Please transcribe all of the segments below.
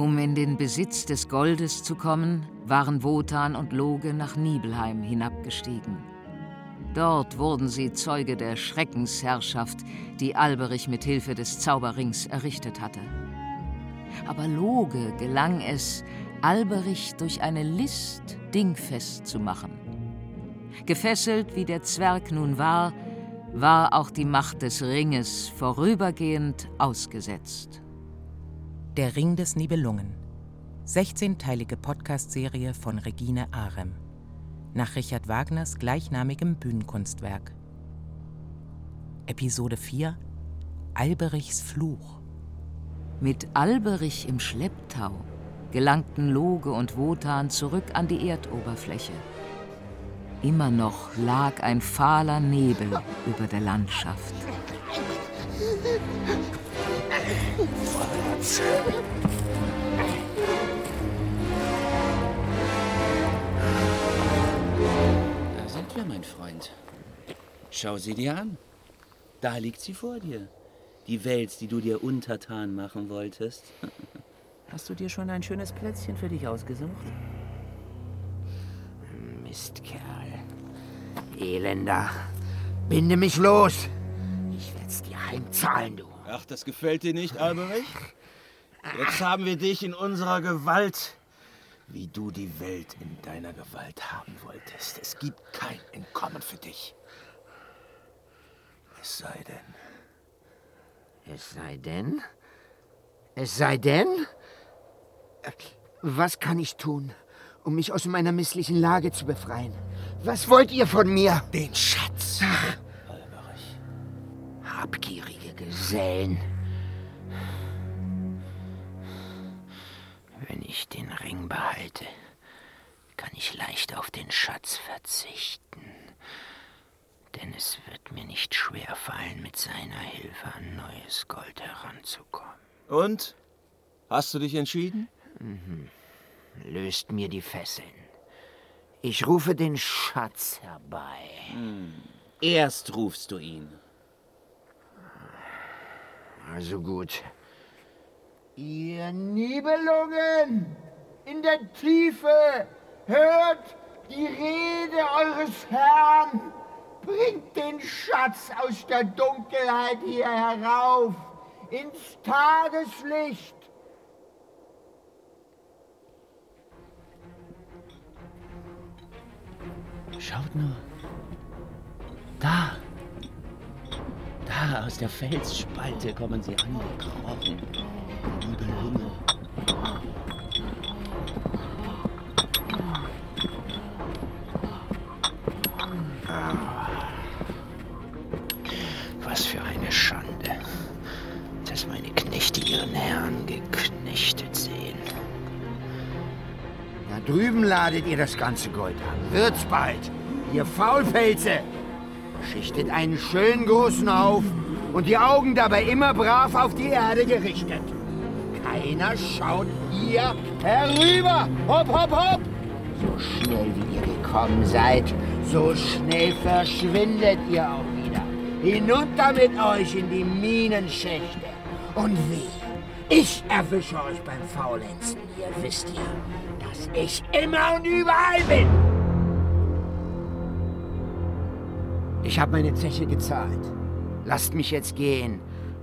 Um in den Besitz des Goldes zu kommen, waren Wotan und Loge nach Nibelheim hinabgestiegen. Dort wurden sie Zeuge der Schreckensherrschaft, die Alberich mit Hilfe des Zauberrings errichtet hatte. Aber Loge gelang es, Alberich durch eine List dingfest zu machen. Gefesselt wie der Zwerg nun war, war auch die Macht des Ringes vorübergehend ausgesetzt. Der Ring des Nibelungen. 16-teilige Podcast-Serie von Regine Arem. Nach Richard Wagners gleichnamigem Bühnenkunstwerk. Episode 4 Alberichs Fluch. Mit Alberich im Schlepptau gelangten Loge und Wotan zurück an die Erdoberfläche. Immer noch lag ein fahler Nebel über der Landschaft. Da sind wir, mein Freund. Schau sie dir an. Da liegt sie vor dir. Die Welt, die du dir untertan machen wolltest. Hast du dir schon ein schönes Plätzchen für dich ausgesucht? Mistkerl. Elender. Binde mich los. Werd's dir heimzahlen, du. Ach, das gefällt dir nicht, Alberich? Jetzt haben wir dich in unserer Gewalt, wie du die Welt in deiner Gewalt haben wolltest. Es gibt kein Entkommen für dich. Es sei denn. Es sei denn? Es sei denn? Was kann ich tun, um mich aus meiner misslichen Lage zu befreien? Was wollt ihr von mir? Den Schatz. Alberich. Habgierige Gesellen. Wenn ich den Ring behalte, kann ich leicht auf den Schatz verzichten. Denn es wird mir nicht schwer fallen, mit seiner Hilfe an neues Gold heranzukommen. Und? Hast du dich entschieden? Mhm. Löst mir die Fesseln. Ich rufe den Schatz herbei. Hm. Erst rufst du ihn. Also gut. Ihr Nibelungen in der Tiefe, hört die Rede eures Herrn. Bringt den Schatz aus der Dunkelheit hier herauf, ins Tageslicht. Schaut nur. Da. Da aus der Felsspalte kommen sie angekrochen. Übel Himmel. Was für eine Schande, dass meine Knechte ihren Herrn geknechtet sehen. Da drüben ladet ihr das ganze Gold an. Wird's bald, ihr Faulpelze. Schichtet einen schönen großen Haufen und die Augen dabei immer brav auf die Erde gerichtet. Keiner schaut hier herüber. Hopp, hopp, hopp. So schnell wie ihr gekommen seid, so schnell verschwindet ihr auch wieder. Hinunter mit euch in die Minenschächte. Und wie? Ich erwische euch beim Faulenzen. Ihr wisst ja, dass ich immer und überall bin. Ich habe meine Zeche gezahlt. Lasst mich jetzt gehen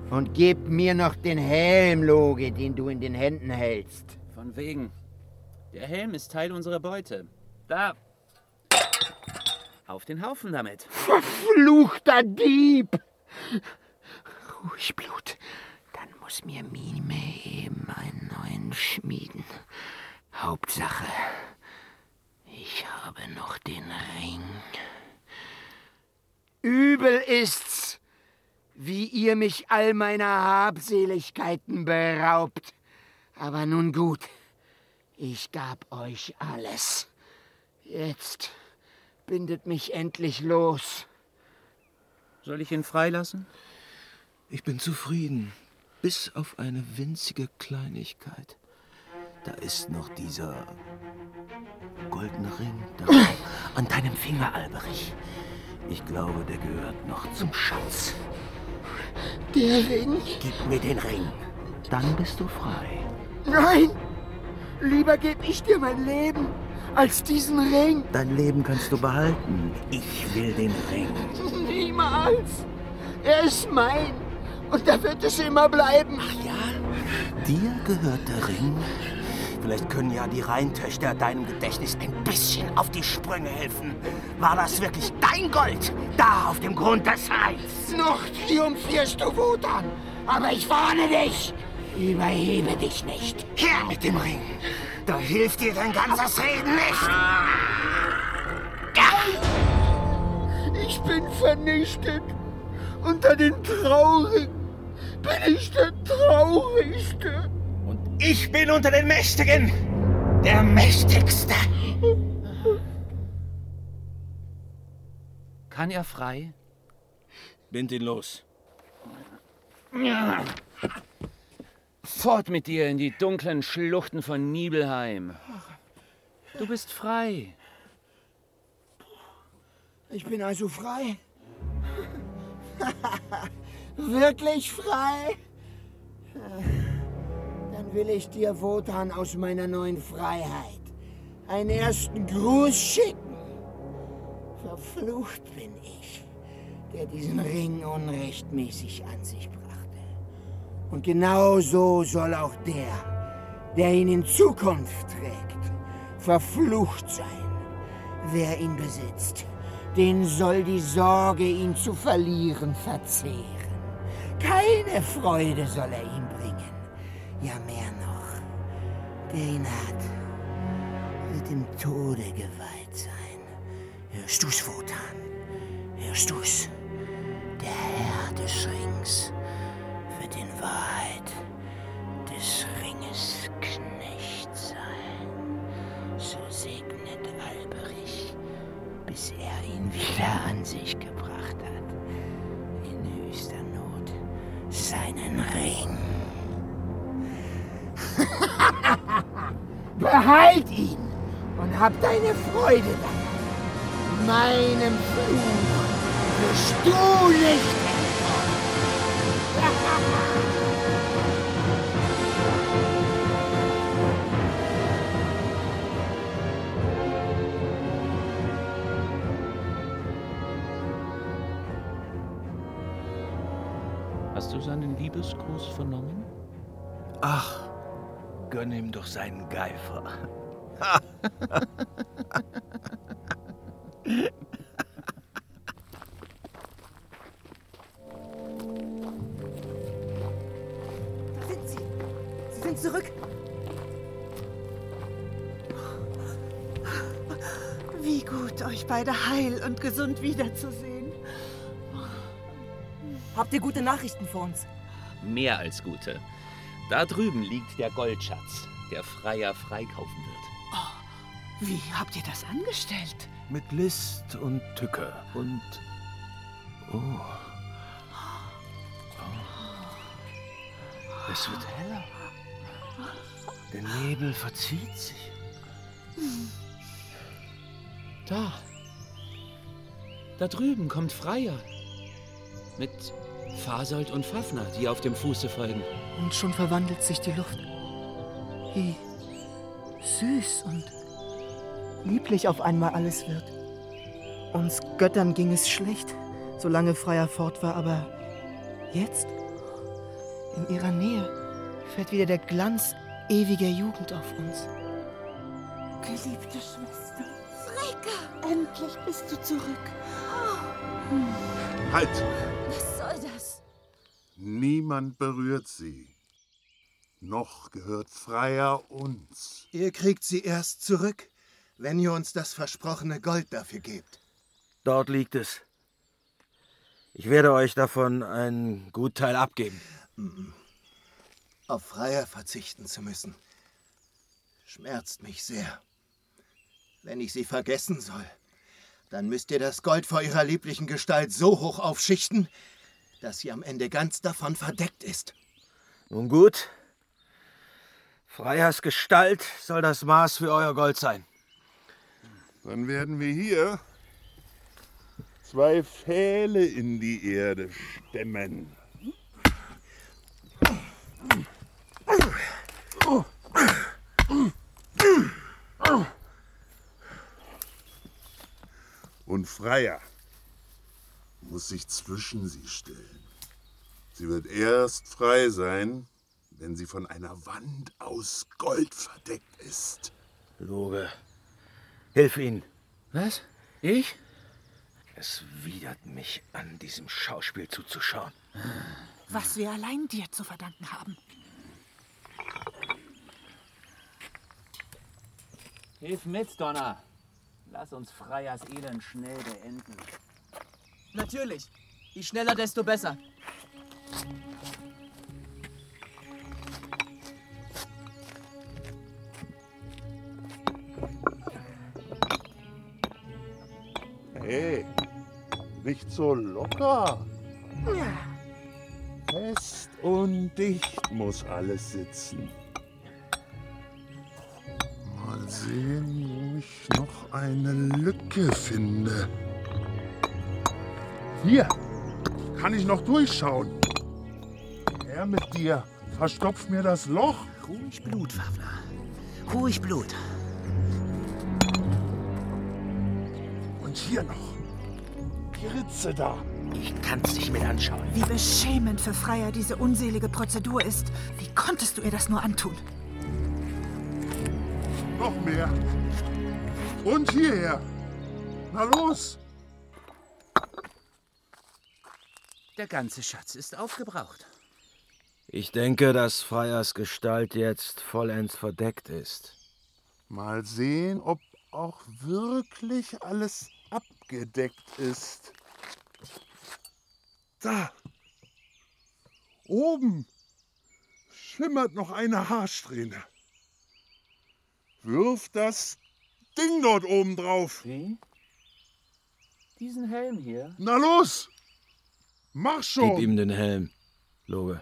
und gebt mir noch den Helm, Loge, den du in den Händen hältst. Von wegen. Der Helm ist Teil unserer Beute. Da. Auf den Haufen damit. Verfluchter Dieb! Ruhig, Blut. Dann muss mir Mime eben einen neuen schmieden. Hauptsache, ich habe noch den Ring. Übel ist's, wie ihr mich all meiner Habseligkeiten beraubt. Aber nun gut, ich gab euch alles. Jetzt bindet mich endlich los. Soll ich ihn freilassen? Ich bin zufrieden, bis auf eine winzige Kleinigkeit. Da ist noch dieser goldene Ring da an deinem Finger, Alberich. Ich glaube, der gehört noch zum Schatz. Der Ring? Gib mir den Ring. Dann bist du frei. Nein! Lieber gebe ich dir mein Leben als diesen Ring. Dein Leben kannst du behalten. Ich will den Ring. Niemals. Er ist mein. Und da wird es immer bleiben. Ach ja? Dir gehört der Ring? Vielleicht können ja die Rheintöchter deinem Gedächtnis ein bisschen auf die Sprünge helfen. War das wirklich dein Gold? Da auf dem Grund des Rheins? Noch triumphierst du, Wotan. Aber ich warne dich. Überhebe dich nicht. Her mit dem Ring. Da hilft dir dein ganzes Reden nicht. Ich bin vernichtet. Unter den Traurigen bin ich der Traurigste. Ich bin unter den Mächtigen der Mächtigste. Kann er frei? Bind ihn los. Fort mit dir in die dunklen Schluchten von Nibelheim. Du bist frei. Ich bin also frei. Wirklich frei? Dann will ich dir, Wotan, aus meiner neuen Freiheit einen ersten Gruß schicken. Verflucht bin ich, der diesen Ring unrechtmäßig an sich brachte. Und genau so soll auch der, der ihn in Zukunft trägt, verflucht sein. Wer ihn besitzt, den soll die Sorge, ihn zu verlieren, verzehren. Keine Freude soll er ihm. Ja, mehr noch. Der ihn hat, wird dem Tode geweiht sein. Hörst du's, Wotan? Hörst du's? Der Herr des Rings wird in Wahrheit des Ringes Knecht sein. So segnet Alberich, bis er ihn wieder an sich gebracht Behalt ihn und hab deine Freude daran. Meinem Fluch wirst du nicht Hast du seinen Liebesgruß vernommen? Ach, gönn ihm doch seinen Geifer. Da sind sie. Sie sind zurück. Wie gut, euch beide heil und gesund wiederzusehen. Habt ihr gute Nachrichten für uns? Mehr als gute. Da drüben liegt der Goldschatz, der Freier freikaufen wird. Wie habt ihr das angestellt? Mit List und Tücke und. Oh. oh. Es wird heller. Der Nebel verzieht sich. Da. Da drüben kommt Freier. Mit Fasold und Fafner, die auf dem Fuße folgen. Und schon verwandelt sich die Luft. Wie süß und lieblich auf einmal alles wird. Uns Göttern ging es schlecht, solange Freier fort war, aber jetzt, in ihrer Nähe, fällt wieder der Glanz ewiger Jugend auf uns. Geliebte Schwester. Fricka! Endlich bist du zurück. Halt! Was soll das? Niemand berührt sie. Noch gehört Freier uns. Ihr kriegt sie erst zurück, wenn ihr uns das versprochene Gold dafür gebt. Dort liegt es. Ich werde euch davon einen Gutteil abgeben. Auf Freier verzichten zu müssen, schmerzt mich sehr. Wenn ich sie vergessen soll, dann müsst ihr das Gold vor ihrer lieblichen Gestalt so hoch aufschichten, dass sie am Ende ganz davon verdeckt ist. Nun gut. Freiers Gestalt soll das Maß für euer Gold sein. Dann werden wir hier zwei Pfähle in die Erde stemmen. Und Freier muss sich zwischen sie stellen. Sie wird erst frei sein, wenn sie von einer Wand aus Gold verdeckt ist. Loge, hilf ihnen. Was? Ich? Es widert mich an, diesem Schauspiel zuzuschauen. Was wir allein dir zu verdanken haben. Hilf mit, Donner. Lass uns Freyas Elend schnell beenden. Natürlich. Je schneller, desto besser. Hey, nicht so locker. Fest und dicht muss alles sitzen. Mal sehen, wo ich noch eine Lücke finde. Hier kann ich noch durchschauen. Her mit dir. Verstopf mir das Loch. Ruhig Blut, Fafner. Ruhig Blut. Und hier noch. Die Ritze da. Ich kann's nicht mehr anschauen. Wie beschämend für Freier diese unselige Prozedur ist. Wie konntest du ihr das nur antun? Noch mehr. Und hierher. Na los. Der ganze Schatz ist aufgebraucht. Ich denke, dass Freyers Gestalt jetzt vollends verdeckt ist. Mal sehen, ob auch wirklich alles abgedeckt ist. Da. Oben schimmert noch eine Haarsträhne. Wirf das Ding dort oben drauf. Wie? Diesen Helm hier? Na los! Mach schon! Gib ihm den Helm, Loge.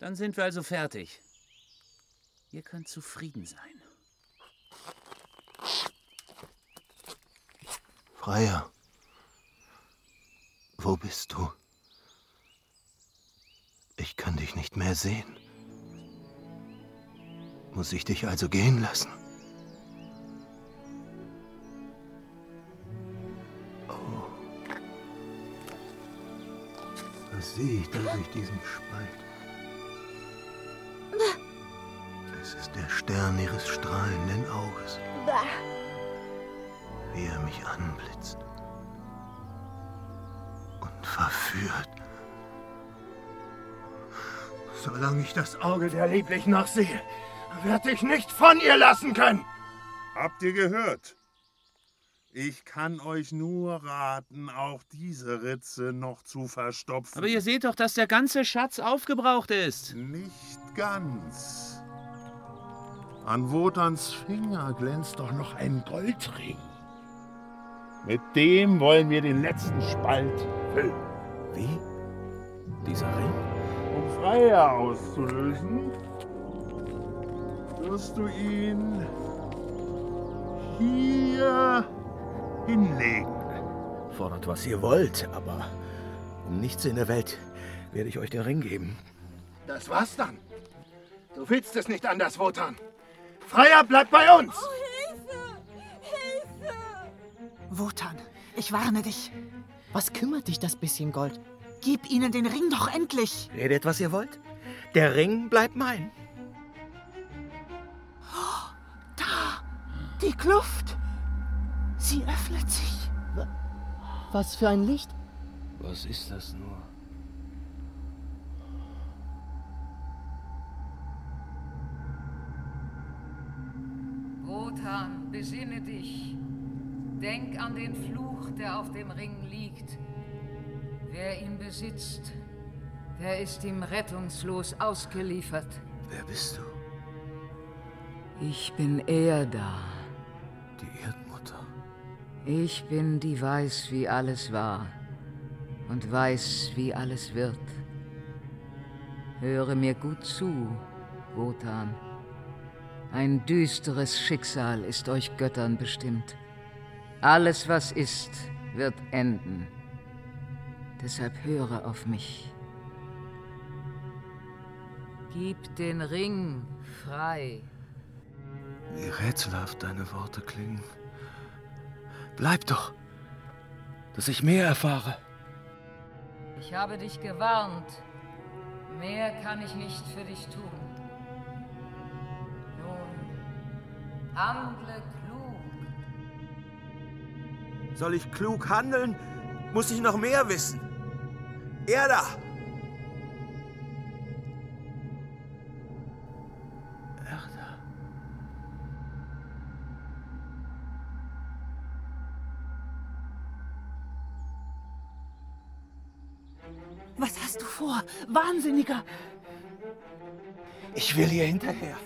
Dann sind wir also fertig. Ihr könnt zufrieden sein. Freier, wo bist du? Ich kann dich nicht mehr sehen. Muss ich dich also gehen lassen? Oh. Was sehe ich da durch diesen Spalt? Es ist der Stern ihres strahlenden Auges, wie er mich anblitzt und verführt. Solange ich das Auge der Lieblichen noch sehe, werde ich nicht von ihr lassen können. Habt ihr gehört? Ich kann euch nur raten, auch diese Ritze noch zu verstopfen. Aber ihr seht doch, dass der ganze Schatz aufgebraucht ist. Nicht ganz. An Wotans Finger glänzt doch noch ein Goldring. Mit dem wollen wir den letzten Spalt füllen. Wie? Dieser Ring? Freier auszulösen, wirst du ihn hier hinlegen. Fordert, was ihr wollt, aber um nichts in der Welt werde ich euch den Ring geben. Das war's dann. Du willst es nicht anders, Wotan. Freier bleibt bei uns! Wotan, ich warne dich. Was kümmert dich das bisschen Gold? Gib ihnen den Ring doch endlich. Redet, was ihr wollt. Der Ring bleibt mein. Da, die Kluft. Sie öffnet sich. Was für ein Licht? Was ist das nur? Wotan, besinne dich. Denk an den Fluch, der auf dem Ring liegt. Wer ihn besitzt, der ist ihm rettungslos ausgeliefert. Wer bist du? Ich bin er da. Die Erdmutter. Ich bin, die weiß, wie alles war und weiß, wie alles wird. Höre mir gut zu, Wotan. Ein düsteres Schicksal ist euch Göttern bestimmt. Alles, was ist, wird enden. Deshalb höre auf mich. Gib den Ring frei. Wie rätselhaft deine Worte klingen. Bleib doch, dass ich mehr erfahre. Ich habe dich gewarnt. Mehr kann ich nicht für dich tun. Nun, handle klug. Soll ich klug handeln, muss ich noch mehr wissen. Er da! Erda. Was hast du vor? Wahnsinniger! Ich will hier hinterher.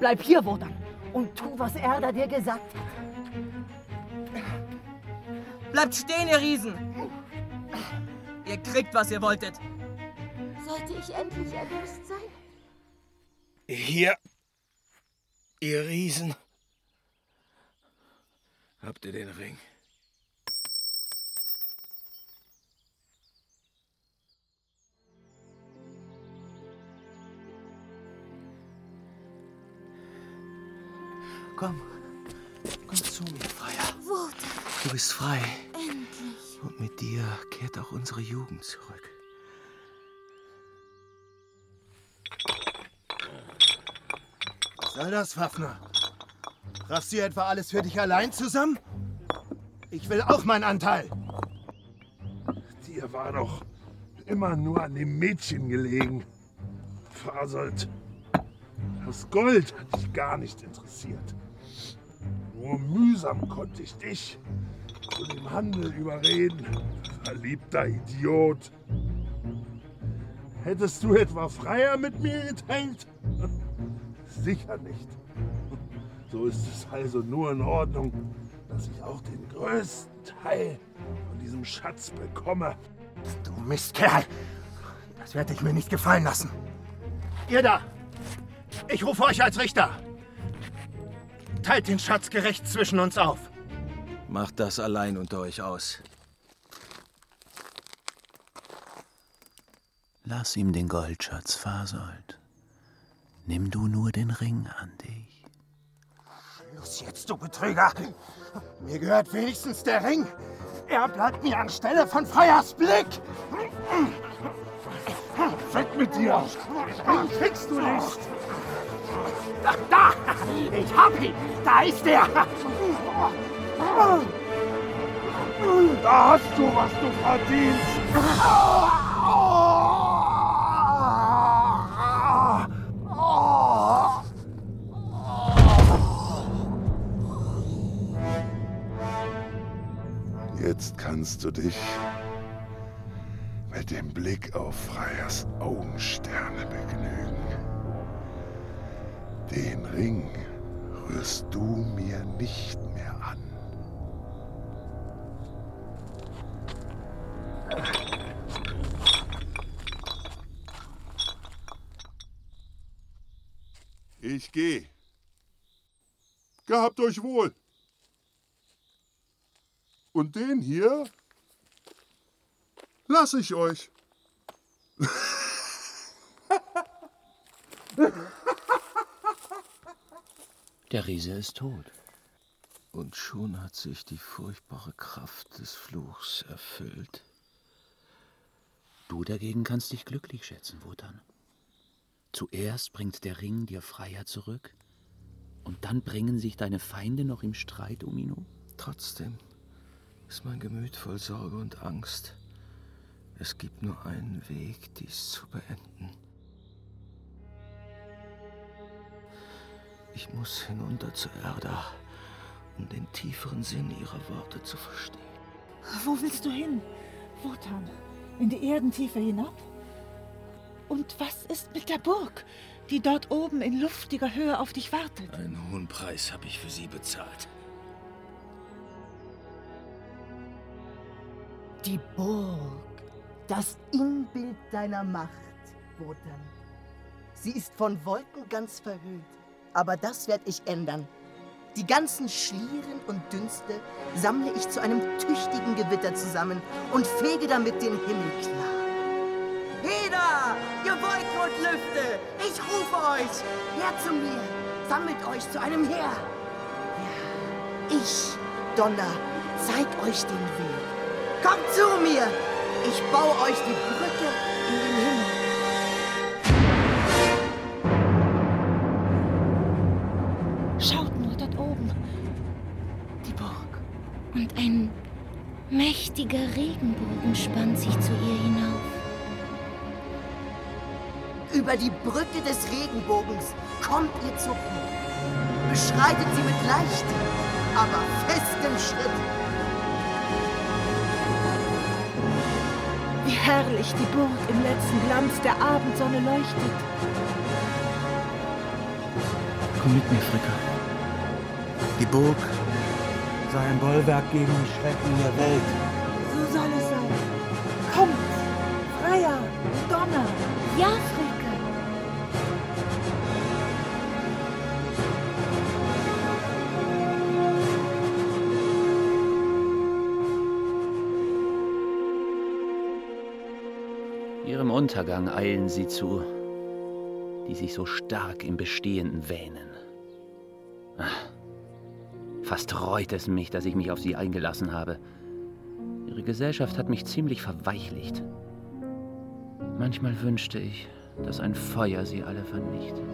Bleib hier, Wodan, und tu, was Erda dir gesagt hat. Bleibt stehen, ihr Riesen! Ihr kriegt, was ihr wolltet. Sollte ich endlich erlöst sein? Hier, ihr Riesen. Habt ihr den Ring? Komm, komm zu mir, Freier. Wotan, Du bist frei. Und mit dir kehrt auch unsere Jugend zurück. Was soll das, Fafner? Raffst du etwa alles für dich allein zusammen? Ich will auch meinen Anteil. Dir war doch immer nur an dem Mädchen gelegen. Fasold. Das Gold hat dich gar nicht interessiert. Nur mühsam konnte ich dich zu dem Handel überreden. Verliebter Idiot. Hättest du etwa Freier mit mir geteilt? Sicher nicht. So ist es also nur in Ordnung, dass ich auch den größten Teil von diesem Schatz bekomme. Du Mistkerl. Das werde ich mir nicht gefallen lassen. Ihr da! Ich rufe euch als Richter. Teilt den Schatz gerecht zwischen uns auf. Macht das allein unter euch aus. Lass ihm den Goldschatz, Fasold. Nimm du nur den Ring an dich. Los jetzt, du Betrüger! Mir gehört wenigstens der Ring. Er bleibt mir anstelle von Freiers Blick. Weg mit dir! Den kriegst du nicht! Da, da! Ich hab ihn! Da ist er! Da hast du, was du verdienst! Jetzt kannst du dich mit dem Blick auf Freiers Augensterne begnügen. Den Ring rührst du mir nicht mehr an. Ich gehe. Gehabt euch wohl. Und den hier lass ich euch. Der Riese ist tot. Und schon hat sich die furchtbare Kraft des Fluchs erfüllt. Du dagegen kannst dich glücklich schätzen, Wotan. Zuerst bringt der Ring dir Freier zurück, und dann bringen sich deine Feinde noch im Streit um ihn um. Trotzdem ist mein Gemüt voll Sorge und Angst. Es gibt nur einen Weg, dies zu beenden. Ich muss hinunter zu Erda, um den tieferen Sinn ihrer Worte zu verstehen. Wo willst du hin? Wotan? In die Erdentiefe hinab? Und was ist mit der Burg, die dort oben in luftiger Höhe auf dich wartet? Einen hohen Preis habe ich für sie bezahlt. Die Burg. Das Inbild deiner Macht, Wotan. Sie ist von Wolken ganz verhüllt. Aber das werde ich ändern. Die ganzen Schlieren und Dünste sammle ich zu einem tüchtigen Gewitter zusammen und fege damit den Himmel klar. Und Lüfte, ich rufe euch, her zu mir, sammelt euch zu einem Heer. Ja, ich, Donner, zeig euch den Weg. Kommt zu mir, ich baue euch die Brücke in den Himmel. Schaut nur dort oben. Die Burg. Und ein mächtiger Regenbogen spannt sich zu ihr hinauf. Über die Brücke des Regenbogens kommt ihr zur Burg. Beschreitet sie mit leichtem, aber festem Schritt. Wie herrlich die Burg im letzten Glanz der Abendsonne leuchtet. Komm mit mir, Fricker. Die Burg sei ein Bollwerk gegen die Schrecken der Welt. Ihrem Untergang eilen sie zu, die sich so stark im Bestehenden wähnen. Ach, fast reut es mich, dass ich mich auf sie eingelassen habe. Ihre Gesellschaft hat mich ziemlich verweichlicht. Manchmal wünschte ich, dass ein Feuer sie alle vernichtet.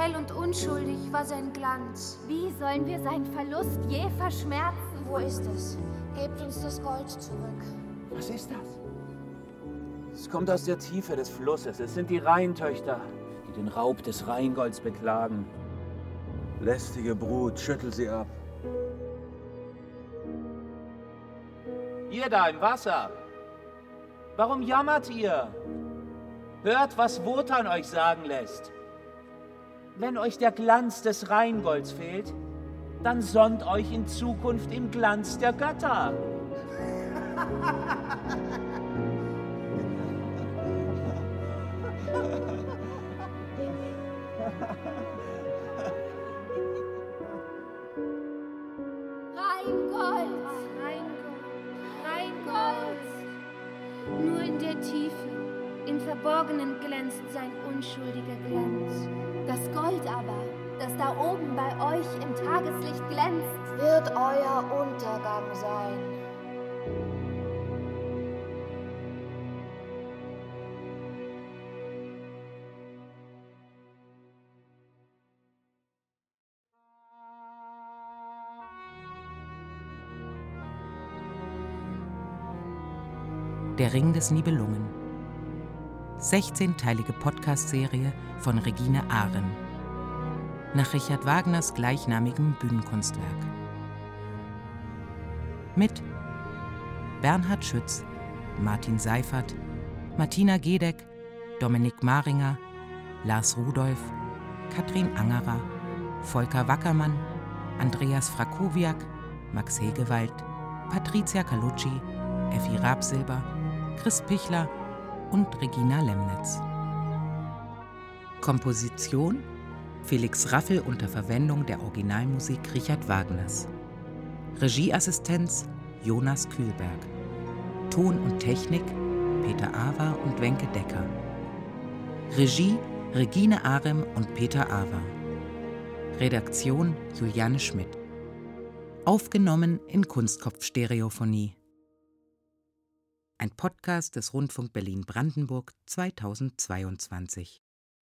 Hell und unschuldig war sein Glanz. Wie sollen wir seinen Verlust je verschmerzen? Wo ist es? Gebt uns das Gold zurück. Was ist das? Es kommt aus der Tiefe des Flusses. Es sind die Rheintöchter, die den Raub des Rheingolds beklagen. Lästige Brut, schüttel sie ab. Ihr da im Wasser! Warum jammert ihr? Hört, was Wotan euch sagen lässt. Wenn euch der Glanz des Rheingolds fehlt, dann sonnt euch in Zukunft im Glanz der Götter. Nur in der Tiefe, im Verborgenen glänzt sein unschuldiger Glanz. Euch im Tageslicht glänzt, Wird euer Untergang sein. Der Ring des Nibelungen. 16-teilige Podcast-Serie von Regine Ahren. Nach Richard Wagners gleichnamigem Bühnenkunstwerk. Mit Bernhard Schütz, Martin Seifert, Martina Gedeck, Dominik Maringer, Lars Rudolph, Katrin Angerer, Volker Wackermann, Andreas Frakowiak, Max Hegewald, Patricia Calucci, Effi Rabsilber, Chris Pichler und Regina Lemnitz. Komposition Felix Raffel unter Verwendung der Originalmusik Richard Wagners. Regieassistenz Jonas Kühlberg. Ton und Technik Peter Awer und Wenke Decker. Regie Regine Arem und Peter Awer. Redaktion Juliane Schmidt. Aufgenommen in Kunstkopfstereophonie. Ein Podcast des Rundfunk Berlin-Brandenburg 2022.